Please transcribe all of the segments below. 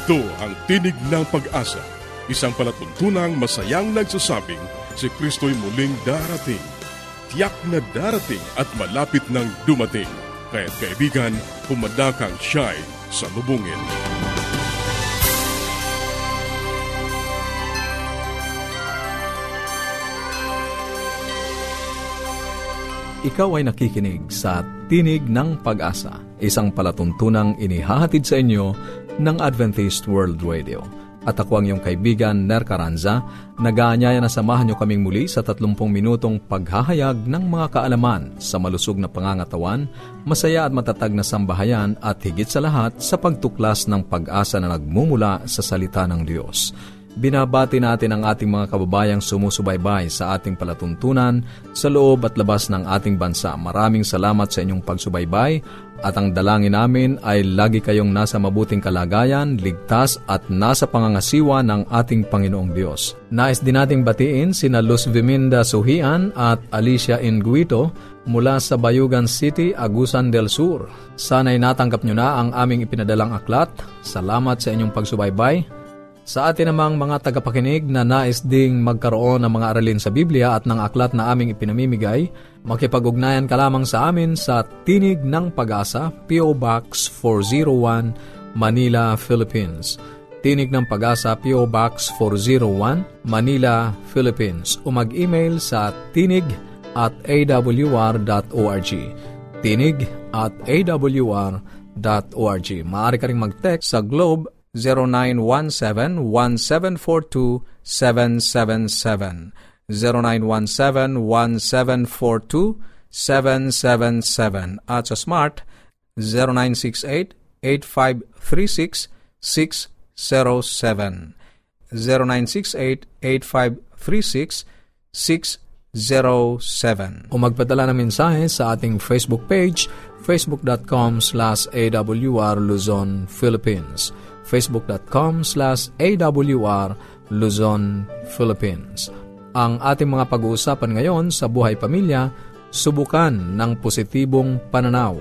Ito ang Tinig ng Pag-asa, isang palatuntunang masayang nagsasabing si Kristo'y muling darating. Tiyak na darating at malapit nang dumating. Kaya't kaibigan, pumadakang siya'y salubungin. Ikaw ay nakikinig sa Tinig ng Pag-asa, isang palatuntunang inihahatid sa inyo ng Adventist World Radio. At ako ang iyong kaibigan, Ner Caranza, nag-aanyaya na samahan niyo kaming muli sa 30 minutong paghahayag ng mga kaalaman sa malusog na pangangatawan, masaya at matatag na sambahayan at higit sa lahat sa pagtuklas ng pag-asa na nagmumula sa salita ng Diyos. Binabati natin ang ating mga kababayang sumusubaybay sa ating palatuntunan sa loob at labas ng ating bansa. Maraming salamat sa inyong pagsubaybay at ang dalangin namin ay lagi kayong nasa mabuting kalagayan, ligtas at nasa pangangasiwa ng ating Panginoong Diyos. Nais din nating batiin sina Luz Viminda Suhian at Alicia Inguito mula sa Bayugan City, Agusan del Sur. Sana'y natanggap nyo na ang aming ipinadalang aklat. Salamat sa inyong pagsubaybay. Sa atin namang mga tagapakinig na nais ding magkaroon ng mga aralin sa Biblia at ng aklat na aming ipinamimigay, makipag-ugnayan ka lamang sa amin sa Tinig ng Pag-asa, P.O. Box 401, Manila, Philippines. Tinig ng Pag-asa, P.O. Box 401, Manila, Philippines. O mag-email sa tinig at awr.org. Tinig at awr.org. Maaari ka rin mag-text sa Globe 0917-1742-777. 0917-1742-777. At sa Smart, 0968-8536-607. 0968-8536-607. O magpadala ng mensahe sa ating Facebook page, facebook.com slash awr Luzon, Philippines facebook.com slash awr Luzon, Philippines. Ang ating mga pag-uusapan ngayon sa buhay pamilya, subukan ng positibong pananaw.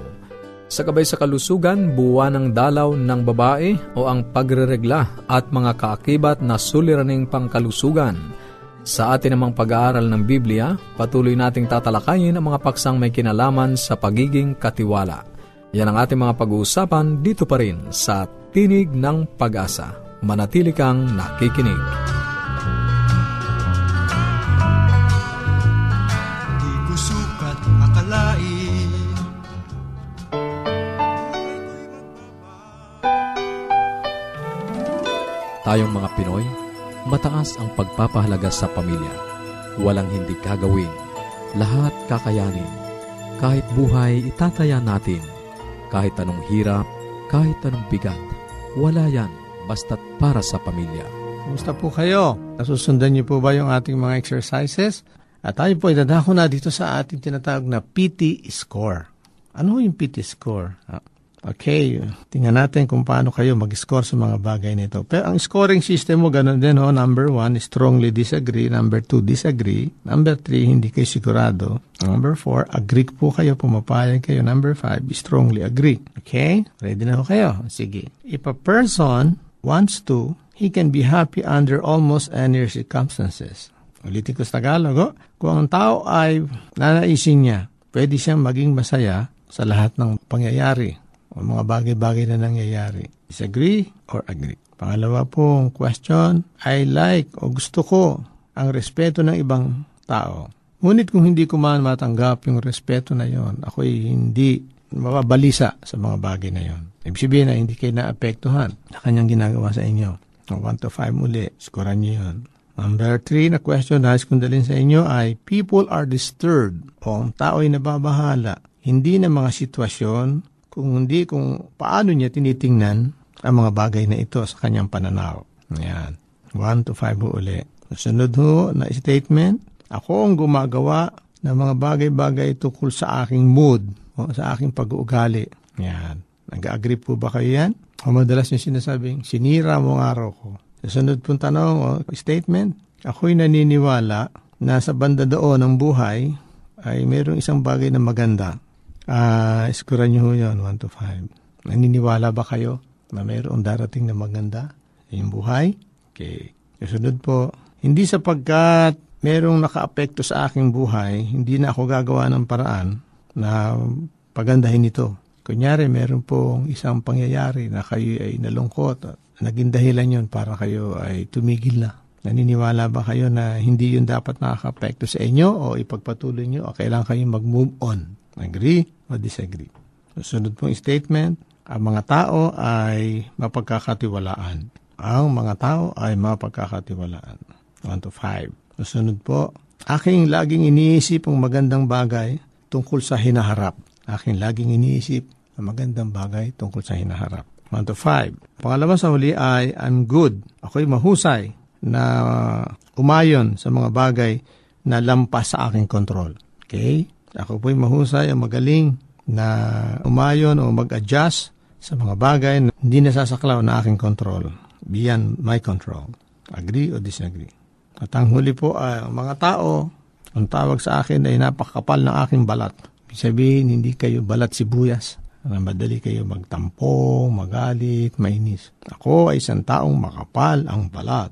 Sa kabay sa kalusugan, buwa ng dalaw ng babae o ang pagreregla at mga kaakibat na suliraning pangkalusugan. Sa atin namang pag-aaral ng Biblia, patuloy nating tatalakayin ang mga paksang may kinalaman sa pagiging katiwala. Yan ang ating mga pag-uusapan dito pa rin sa Tinig ng Pag-asa. Manatili kang nakikinig. Di ko sukat akalain Tayong mga Pinoy, mataas ang pagpapahalaga sa pamilya. Walang hindi kagawin. Lahat kakayanin. Kahit buhay, itataya natin. Kahit anong hirap, kahit anong bigat, wala yan basta't para sa pamilya. Kumusta po kayo? Nasusundan niyo po ba yung ating mga exercises? At tayo po idadako na dito sa ating tinatawag na PT score. Ano yung PT score? Okay, tingnan natin kung paano kayo mag-score sa mga bagay nito. Pero ang scoring system mo, ganun din ho. Number one, strongly disagree. Number two, disagree. Number three, hindi kayo sigurado. Number four, agree po kayo, pumapayag kayo. Number five, strongly agree. Okay? Ready na ho kayo? Sige. If a person wants to, he can be happy under almost any circumstances. Ulitin ko sa Tagalog, oh. kung ang tao ay nanaisin niya, pwede siyang maging masaya sa lahat ng pangyayari o mga bagay-bagay na nangyayari. Disagree or agree. Pangalawa pong question, I like o gusto ko ang respeto ng ibang tao. Ngunit kung hindi ko man matanggap yung respeto na yon, ako'y hindi mababalisa sa mga bagay na yon. Ibig sabihin na hindi kayo naapektuhan sa kanyang ginagawa sa inyo. 1 to 5 muli, skoran nyo yun. Number 3 na question na kung dalhin sa inyo ay, people are disturbed o ang tao ay nababahala. Hindi na mga sitwasyon kung hindi kung paano niya tinitingnan ang mga bagay na ito sa kanyang pananaw. Yan. 1 to 5 ho uli. Sunod ho na statement, ako ang gumagawa ng mga bagay-bagay tukol sa aking mood o sa aking pag-uugali. Yan. Nag-agree po ba kayo yan? O madalas yung sinasabing, sinira mo ang araw ko. Sunod pong tanong o statement, ako'y naniniwala na sa banda doon ng buhay ay mayroong isang bagay na maganda Uh, iskuran nyo yun, 1 to 5. Naniniwala ba kayo na mayroong darating na maganda inyong buhay. Okay. Kasunod po, hindi sapagkat merong nakaapekto sa aking buhay, hindi na ako gagawa ng paraan na pagandahin ito. Kunyari, meron pong isang pangyayari na kayo ay nalungkot at naging dahilan yon para kayo ay tumigil na. Naniniwala ba kayo na hindi yun dapat nakaka-apekto sa inyo o ipagpatuloy nyo o kailangan kayo mag-move on? Agree o disagree? Sunod pong statement, ang mga tao ay mapagkakatiwalaan. Ang mga tao ay mapagkakatiwalaan. 1 to 5. Sunod po, aking laging iniisip ang magandang bagay tungkol sa hinaharap. Aking laging iniisip ang magandang bagay tungkol sa hinaharap. 1 to 5. Pangalawa sa huli ay, I'm good. Ako'y mahusay na umayon sa mga bagay na lampas sa aking kontrol. Okay? Ako po'y mahusay o magaling na umayon o mag-adjust sa mga bagay na hindi nasasaklaw na aking kontrol. Beyond my control. Agree o disagree? At ang huli po ang mga tao, ang tawag sa akin ay napakapal ng aking balat. Ibig sabihin, hindi kayo balat sibuyas na madali kayo magtampo, magalit, mainis. Ako ay isang taong makapal ang balat.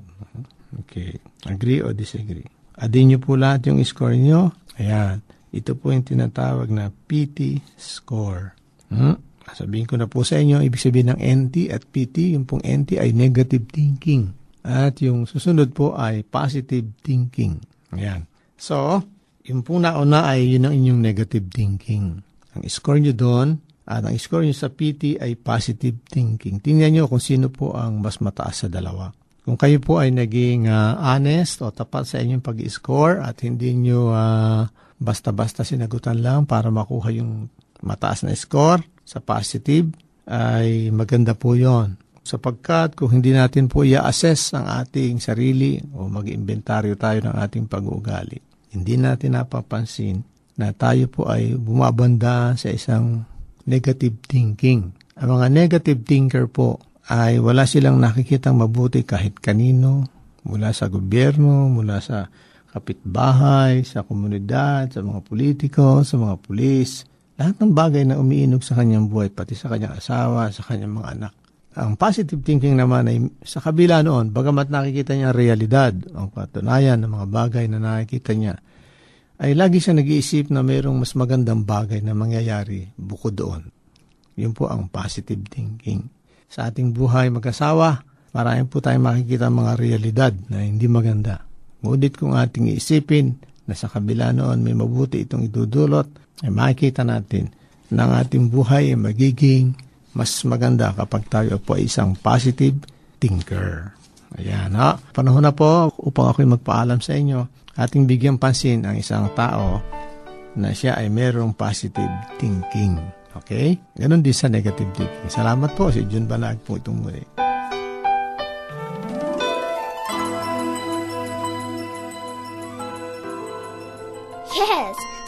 Okay. Agree o disagree? Adin nyo po lahat yung score nyo. Ayan. Ito po yung tinatawag na PT score. Hmm? Sabihin ko na po sa inyo, ibig sabihin ng NT at PT, yung pong NT ay negative thinking. At yung susunod po ay positive thinking. Ayan. So, yung po nauna ay yun ang inyong negative thinking. Ang score nyo doon, at ang score nyo sa PT ay positive thinking. Tingnan nyo kung sino po ang mas mataas sa dalawa. Kung kayo po ay naging uh, honest o tapat sa inyong pag-score at hindi nyo uh, basta-basta sinagutan lang para makuha yung mataas na score sa positive, ay maganda po yon sapagkat kung hindi natin po i-assess ang ating sarili o mag-inventaryo tayo ng ating pag-uugali, hindi natin napapansin na tayo po ay bumabanda sa isang negative thinking. Ang mga negative thinker po ay wala silang nakikitang mabuti kahit kanino, mula sa gobyerno, mula sa kapitbahay, sa komunidad, sa mga politiko, sa mga pulis. Lahat ng bagay na umiinog sa kanyang buhay, pati sa kanyang asawa, sa kanyang mga anak. Ang positive thinking naman ay sa kabila noon, bagamat nakikita niya ang realidad, ang patunayan ng mga bagay na nakikita niya, ay lagi siya nag-iisip na mayroong mas magandang bagay na mangyayari bukod doon. Yun po ang positive thinking sa ating buhay mag-asawa, marami po tayong makikita mga realidad na hindi maganda. Ngunit kung ating iisipin na sa kabila noon may mabuti itong idudulot, ay makikita natin na ang ating buhay ay magiging mas maganda kapag tayo po ay isang positive thinker. Ayan ha. Panahon na po upang ako'y magpaalam sa inyo. Ating bigyan pansin ang isang tao na siya ay merong positive thinking. Okay? Ganon din sa negative thinking. Salamat po si Jun Banag po itong muli.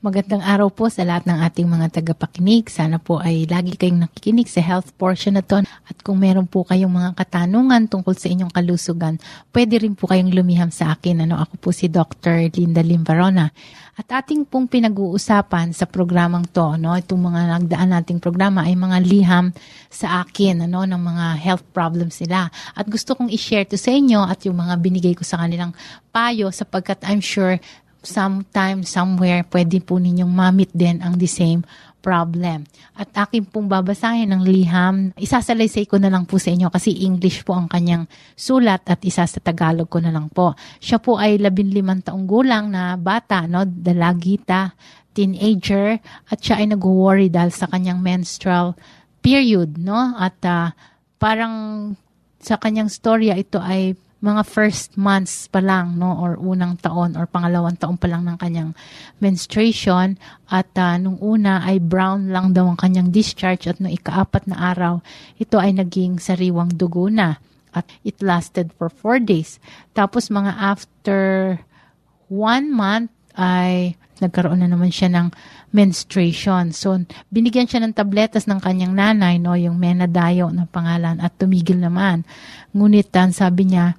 Magandang araw po sa lahat ng ating mga tagapakinig. Sana po ay lagi kayong nakikinig sa health portion na to. At kung meron po kayong mga katanungan tungkol sa inyong kalusugan, pwede rin po kayong lumiham sa akin. Ano, ako po si Dr. Linda Limbarona. At ating pong pinag-uusapan sa programang to, no, itong mga nagdaan nating programa ay mga liham sa akin ano, ng mga health problems nila. At gusto kong i-share to sa inyo at yung mga binigay ko sa kanilang payo sapagkat I'm sure sometime, somewhere, pwede po ninyong mamit din ang the same problem. At akin pong babasahin ng liham, isasalaysay ko na lang po sa inyo kasi English po ang kanyang sulat at isa sa Tagalog ko na lang po. Siya po ay labinlimang taong gulang na bata, no? dalagita, teenager, at siya ay nag-worry dahil sa kanyang menstrual period, no? At uh, parang sa kanyang storya, ito ay mga first months pa lang, no, or unang taon or pangalawang taon pa lang ng kanyang menstruation at uh, nung una ay brown lang daw ang kanyang discharge at nung ikaapat na araw, ito ay naging sariwang dugo na at it lasted for four days. Tapos mga after one month ay nagkaroon na naman siya ng menstruation. So, binigyan siya ng tabletas ng kanyang nanay, no, yung Menadayo na pangalan, at tumigil naman. Ngunit, tan, sabi niya,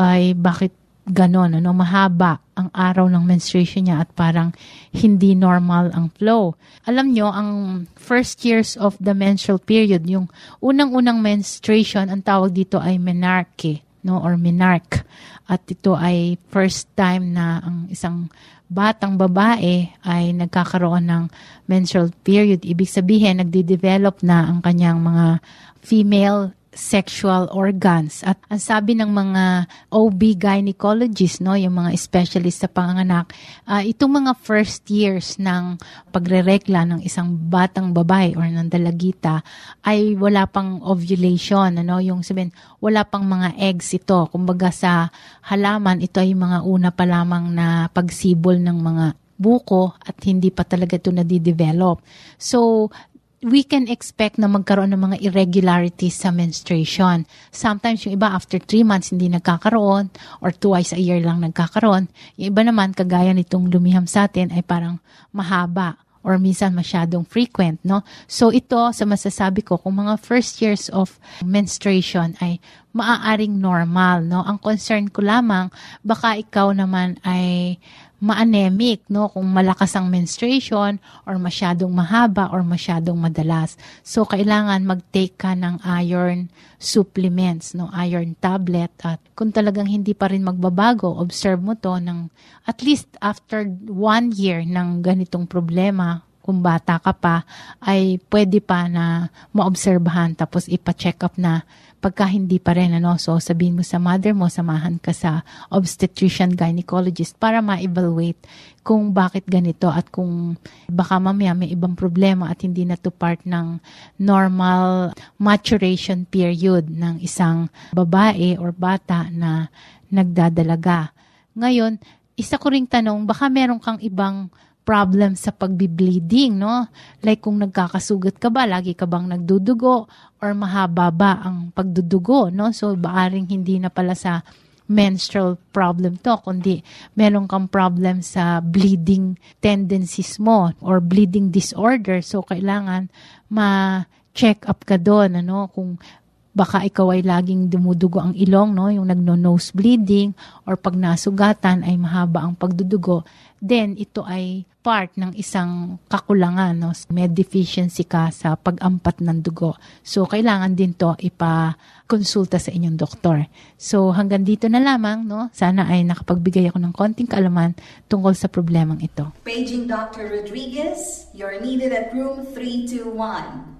ay bakit ganon, ano, mahaba ang araw ng menstruation niya at parang hindi normal ang flow. Alam nyo, ang first years of the menstrual period, yung unang-unang menstruation, ang tawag dito ay menarche, no, or menarch. At ito ay first time na ang isang batang babae ay nagkakaroon ng menstrual period. Ibig sabihin, nagde-develop na ang kanyang mga female sexual organs. At ang sabi ng mga OB gynecologists, no, yung mga specialist sa panganganak, uh, itong mga first years ng pagreregla ng isang batang babae or ng dalagita ay wala pang ovulation, ano, yung sabihin, wala pang mga eggs ito. Kumbaga sa halaman, ito ay mga una pa lamang na pagsibol ng mga buko at hindi pa talaga ito nadidevelop. So, we can expect na magkaroon ng mga irregularities sa menstruation. Sometimes yung iba after 3 months hindi nagkakaroon or twice a year lang nagkakaroon. Yung iba naman kagaya nitong lumiham sa atin ay parang mahaba or minsan masyadong frequent, no? So ito sa masasabi ko kung mga first years of menstruation ay maaaring normal, no? Ang concern ko lamang baka ikaw naman ay ma-anemic, no? Kung malakas ang menstruation or masyadong mahaba or masyadong madalas. So, kailangan mag-take ka ng iron supplements, no? Iron tablet. At kung talagang hindi pa rin magbabago, observe mo to ng at least after one year ng ganitong problema, kung bata ka pa, ay pwede pa na maobserbahan tapos ipa-check up na pagka hindi pa rin, ano, so sabihin mo sa mother mo, samahan ka sa obstetrician gynecologist para ma-evaluate kung bakit ganito at kung baka mamaya may ibang problema at hindi na to part ng normal maturation period ng isang babae or bata na nagdadalaga. Ngayon, isa ko ring tanong, baka meron kang ibang problem sa pagbi-bleeding, no? Like kung nagkakasugat ka ba, lagi ka bang nagdudugo or mahaba ba ang pagdudugo, no? So, baaring hindi na pala sa menstrual problem to, kundi meron kang problem sa bleeding tendencies mo or bleeding disorder. So, kailangan ma-check up ka doon, ano, kung baka ikaw ay laging dumudugo ang ilong, no? yung nagno-nose bleeding, or pag nasugatan ay mahaba ang pagdudugo, then ito ay part ng isang kakulangan, no? may deficiency ka sa pag-ampat ng dugo. So, kailangan din to ipa-konsulta sa inyong doktor. So, hanggang dito na lamang, no? sana ay nakapagbigay ako ng konting kaalaman tungkol sa problemang ito. Paging Dr. Rodriguez, you're needed at room 321.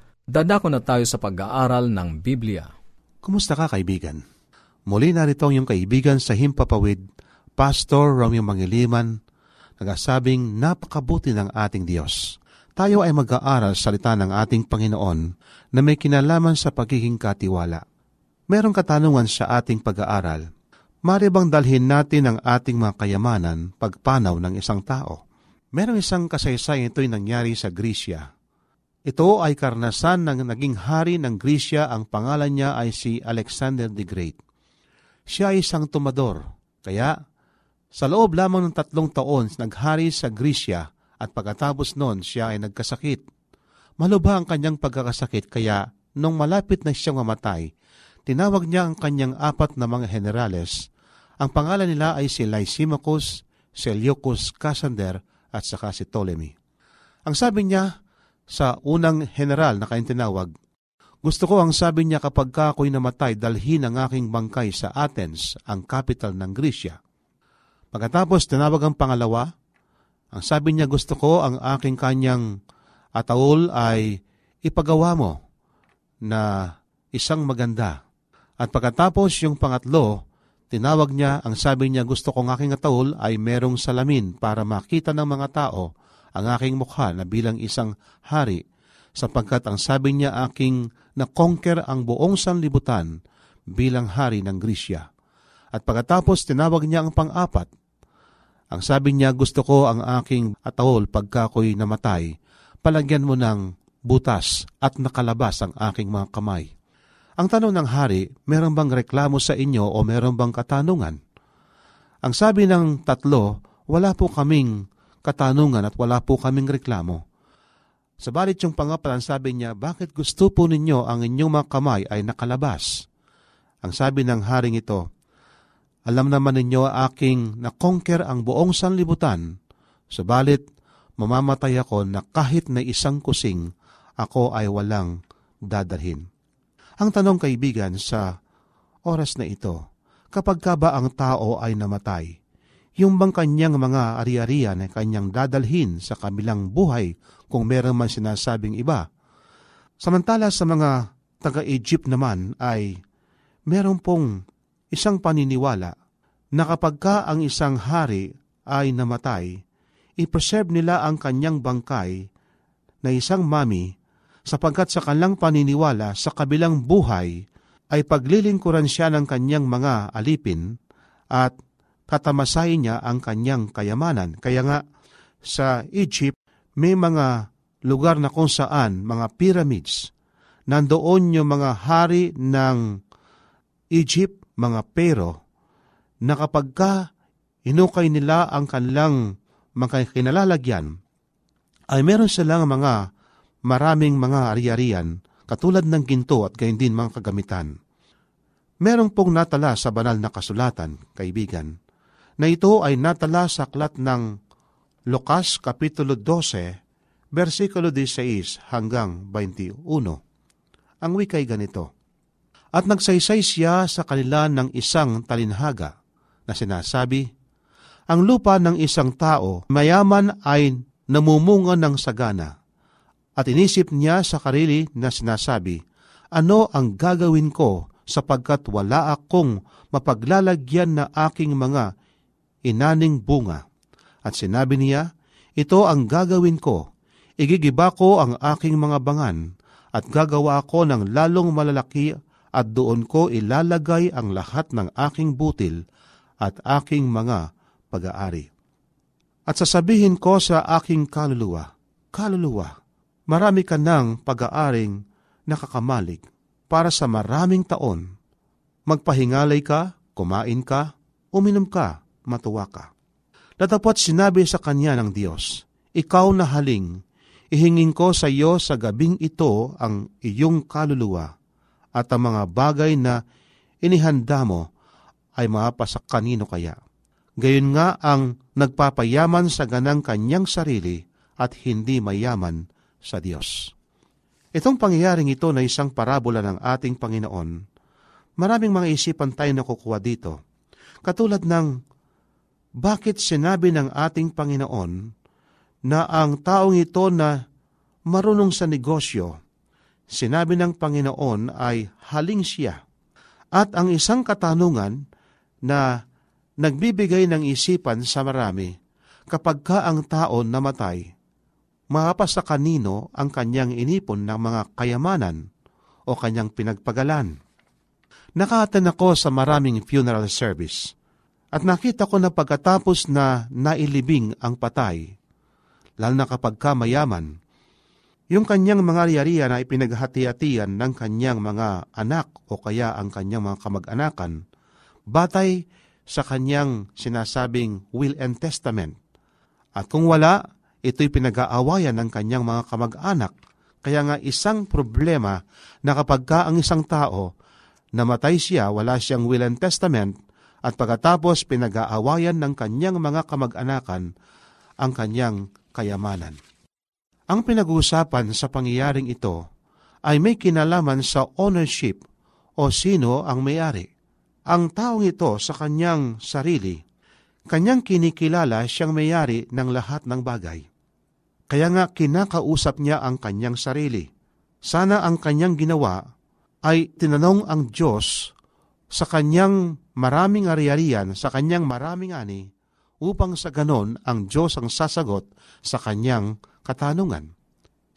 Dadako na tayo sa pag-aaral ng Biblia. Kumusta ka kaibigan? Muli narito ang iyong kaibigan sa Himpapawid, Pastor Romeo Mangiliman, nagasabing napakabuti ng ating Diyos. Tayo ay mag-aaral sa salita ng ating Panginoon na may kinalaman sa pagiging katiwala. Merong katanungan sa ating pag-aaral. Mari bang dalhin natin ang ating mga kayamanan pagpanaw ng isang tao? Merong isang kasaysayan ito'y nangyari sa Grisya. Ito ay karnasan ng naging hari ng Grisya, ang pangalan niya ay si Alexander the Great. Siya ay isang tumador, kaya sa loob lamang ng tatlong taon naghari sa Grisya at pagkatapos noon siya ay nagkasakit. Malubha ang kanyang pagkakasakit kaya nung malapit na siyang mamatay, tinawag niya ang kanyang apat na mga generales. Ang pangalan nila ay si Lysimachus, Seleucus Cassander at saka si Ptolemy. Ang sabi niya sa unang general na kayong tinawag, gusto ko ang sabi niya kapag ka ako'y namatay, dalhin ang aking bangkay sa Athens, ang capital ng Grisya. Pagkatapos tinawag ang pangalawa, ang sabi niya gusto ko ang aking kanyang ataol ay ipagawa mo na isang maganda. At pagkatapos yung pangatlo, tinawag niya, ang sabi niya gusto kong aking ataol ay merong salamin para makita ng mga tao ang aking mukha na bilang isang hari, sapagkat ang sabi niya aking na-conquer ang buong sanlibutan bilang hari ng Grisya. At pagkatapos tinawag niya ang pang-apat, ang sabi niya, gusto ko ang aking ataol pagka namatay, palagyan mo ng butas at nakalabas ang aking mga kamay. Ang tanong ng hari, meron bang reklamo sa inyo o meron bang katanungan? Ang sabi ng tatlo, wala po kaming katanungan at wala po kaming reklamo. Sabalit yung pangapalan sabi niya, bakit gusto po ninyo ang inyong mga kamay ay nakalabas? Ang sabi ng haring ito, alam naman ninyo aking na-conquer ang buong sanlibutan, subalit mamamatay ako na kahit na isang kusing, ako ay walang dadalhin. Ang tanong kaibigan sa oras na ito, kapag ka ba ang tao ay namatay, yung bang kanyang mga ari-arian ay kanyang dadalhin sa kabilang buhay kung meron man sinasabing iba. Samantala sa mga taga-Egypt naman ay meron pong isang paniniwala na kapag ka ang isang hari ay namatay, i-preserve nila ang kanyang bangkay na isang mami sapagkat sa kanilang paniniwala sa kabilang buhay ay paglilingkuran siya ng kanyang mga alipin at katamasahin niya ang kanyang kayamanan. Kaya nga sa Egypt may mga lugar na kung saan mga pyramids. Nandoon yung mga hari ng Egypt mga pero na kapag ka inukay nila ang kanilang mga kinalalagyan, ay meron silang mga maraming mga ari-arian katulad ng ginto at gayon din mga kagamitan. Meron pong natala sa banal na kasulatan, kaibigan, na ito ay natala sa aklat ng Lukas Kapitulo 12, versikulo 16 hanggang 21. Ang wikay ganito, at nagsaysay siya sa kanila ng isang talinhaga na sinasabi, Ang lupa ng isang tao mayaman ay namumunga ng sagana. At inisip niya sa karili na sinasabi, Ano ang gagawin ko sapagkat wala akong mapaglalagyan na aking mga inaning bunga? At sinabi niya, Ito ang gagawin ko, igigiba ko ang aking mga bangan, at gagawa ako ng lalong malalaki at doon ko ilalagay ang lahat ng aking butil at aking mga pag-aari. At sasabihin ko sa aking kaluluwa, Kaluluwa, marami ka ng pag-aaring nakakamalik para sa maraming taon. Magpahingalay ka, kumain ka, uminom ka, matuwa ka. Datapot sinabi sa kanya ng Diyos, Ikaw na haling, ihingin ko sa iyo sa gabing ito ang iyong kaluluwa at ang mga bagay na inihanda mo ay mapasa kanino kaya. Gayon nga ang nagpapayaman sa ganang kanyang sarili at hindi mayaman sa Diyos. Itong pangyayaring ito na isang parabola ng ating Panginoon, maraming mga isipan tayo nakukuha dito. Katulad ng, bakit sinabi ng ating Panginoon na ang taong ito na marunong sa negosyo, sinabi ng Panginoon ay haling siya. At ang isang katanungan na nagbibigay ng isipan sa marami, kapag ka ang tao namatay, mapas sa kanino ang kanyang inipon ng mga kayamanan o kanyang pinagpagalan. Nakatan ako sa maraming funeral service at nakita ko na pagkatapos na nailibing ang patay, lalo na kapag ka mayaman, yung kanyang mga riyariya na ipinaghati-hatian ng kanyang mga anak o kaya ang kanyang mga kamag-anakan, batay sa kanyang sinasabing will and testament. At kung wala, ito'y pinag-aawayan ng kanyang mga kamag-anak. Kaya nga isang problema na kapag ka ang isang tao namatay siya, wala siyang will and testament, at pagkatapos pinag-aawayan ng kanyang mga kamag-anakan ang kanyang kayamanan. Ang pinag-uusapan sa pangyayaring ito ay may kinalaman sa ownership o sino ang may-ari. Ang taong ito sa kanyang sarili, kanyang kinikilala siyang may-ari ng lahat ng bagay. Kaya nga kinakausap niya ang kanyang sarili. Sana ang kanyang ginawa ay tinanong ang Diyos sa kanyang maraming ari-arian, sa kanyang maraming ani, upang sa ganon ang Diyos ang sasagot sa kanyang katanungan.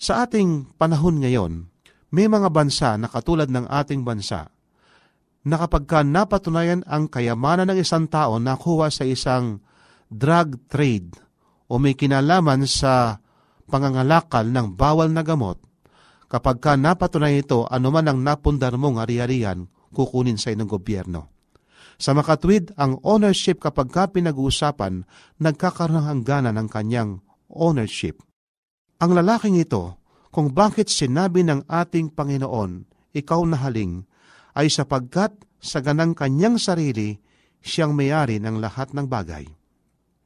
Sa ating panahon ngayon, may mga bansa na katulad ng ating bansa na kapag ka napatunayan ang kayamanan ng isang tao nakuha sa isang drug trade o may kinalaman sa pangangalakal ng bawal na gamot, kapag ka napatunayan ito, anuman ang napundar mong ari-arian, kukunin sa ng gobyerno. Sa makatwid, ang ownership kapag ka pinag-uusapan, nagkakaroon ng hanggana ng kanyang ownership. Ang lalaking ito, kung bakit sinabi ng ating Panginoon, ikaw na haling, ay sapagkat sa ganang kanyang sarili, siyang mayari ng lahat ng bagay.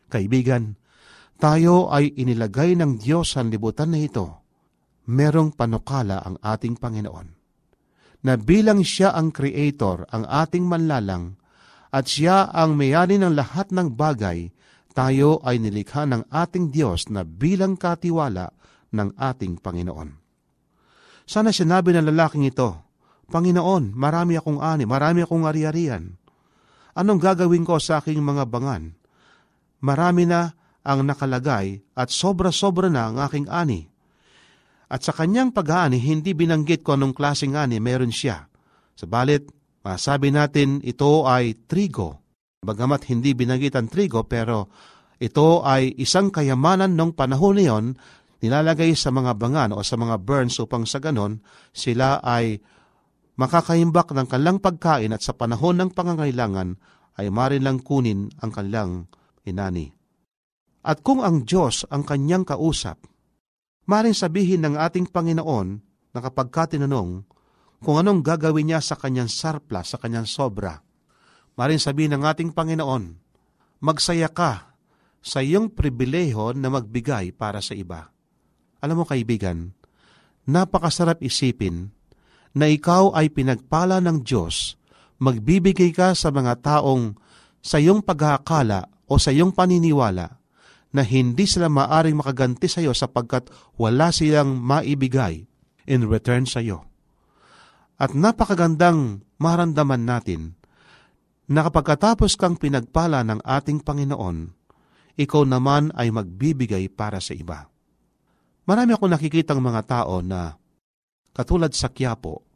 Kaibigan, tayo ay inilagay ng Diyos sa libutan na ito. Merong panukala ang ating Panginoon. Na bilang siya ang creator, ang ating manlalang, at siya ang mayari ng lahat ng bagay, tayo ay nilikha ng ating Diyos na bilang katiwala ng ating Panginoon. Sana sinabi ng lalaking ito, Panginoon, marami akong ani, marami akong ari-arian. Anong gagawin ko sa aking mga bangan? Marami na ang nakalagay at sobra-sobra na ang aking ani. At sa kanyang pag-aani, hindi binanggit ko anong klaseng ani meron siya. Sabalit, masabi natin ito ay trigo Bagamat hindi binanggit ang trigo pero ito ay isang kayamanan ng panahon niyon nilalagay sa mga bangan o sa mga burns upang sa ganon sila ay makakaimbak ng kanilang pagkain at sa panahon ng pangangailangan ay marin lang kunin ang kanilang inani. At kung ang Diyos ang kanyang kausap, maring sabihin ng ating Panginoon na kapag katinanong kung anong gagawin niya sa kanyang sarpla, sa kanyang sobra, Maring sabihin ng ating Panginoon, magsaya ka sa iyong pribileho na magbigay para sa iba. Alam mo kaibigan, napakasarap isipin na ikaw ay pinagpala ng Diyos, magbibigay ka sa mga taong sa iyong pag o sa iyong paniniwala na hindi sila maaring makaganti sa iyo sapagkat wala silang maibigay in return sa iyo. At napakagandang maramdaman natin na kapagkatapos kang pinagpala ng ating Panginoon, ikaw naman ay magbibigay para sa iba. Marami ako nakikitang mga tao na, katulad sa Quiapo,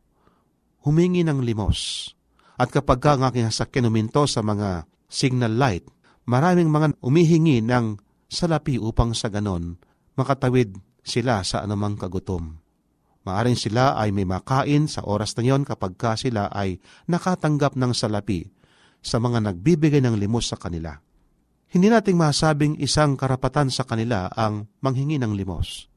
humingi ng limos. At kapag ka ang aking sasakyan uminto sa mga signal light, maraming mga umihingi ng salapi upang sa ganon makatawid sila sa anumang kagutom. Maaring sila ay may makain sa oras na yon kapag ka sila ay nakatanggap ng salapi sa mga nagbibigay ng limos sa kanila. Hindi nating masabing isang karapatan sa kanila ang manghingi ng limos.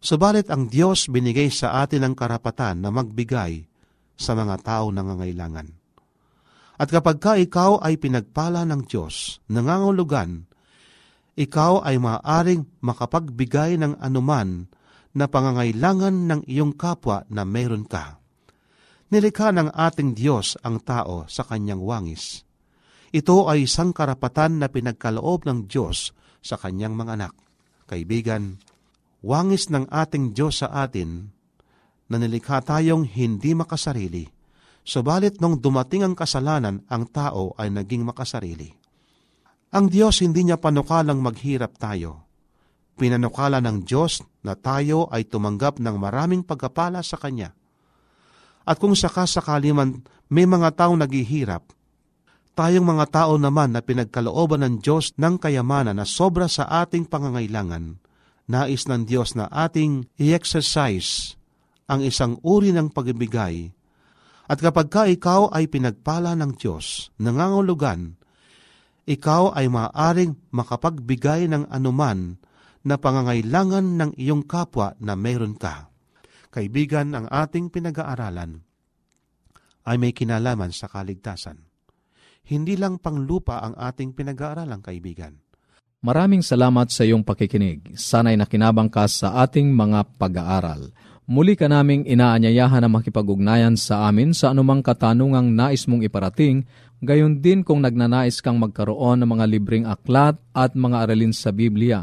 Subalit ang Diyos binigay sa atin ang karapatan na magbigay sa mga tao nangangailangan. At kapag ka ikaw ay pinagpala ng Diyos, nangangulugan, ikaw ay maaaring makapagbigay ng anuman na pangangailangan ng iyong kapwa na meron ka. Nilikha ng ating Diyos ang tao sa kanyang wangis. Ito ay isang karapatan na pinagkaloob ng Diyos sa kanyang mga anak. Kaibigan, wangis ng ating Diyos sa atin na nilikha tayong hindi makasarili. Subalit nung dumating ang kasalanan, ang tao ay naging makasarili. Ang Diyos hindi niya panukalang maghirap tayo. Pinanukala ng Diyos na tayo ay tumanggap ng maraming pagkapala sa Kanya. At kung sakasakali man may mga taong naghihirap, tayong mga tao naman na pinagkalooban ng Diyos ng kayamanan na sobra sa ating pangangailangan, nais ng Diyos na ating i-exercise ang isang uri ng pagibigay. At kapag ka ikaw ay pinagpala ng Diyos, nangangulugan, ikaw ay maaaring makapagbigay ng anuman na pangangailangan ng iyong kapwa na meron ka. Kaibigan, ang ating pinag-aaralan ay may kinalaman sa kaligtasan. Hindi lang panglupa ang ating pinag-aaralan, kaibigan. Maraming salamat sa iyong pakikinig. Sana'y nakinabang ka sa ating mga pag-aaral. Muli ka naming inaanyayahan na makipag-ugnayan sa amin sa anumang katanungang nais mong iparating, gayon din kung nagnanais kang magkaroon ng mga libreng aklat at mga aralin sa Biblia.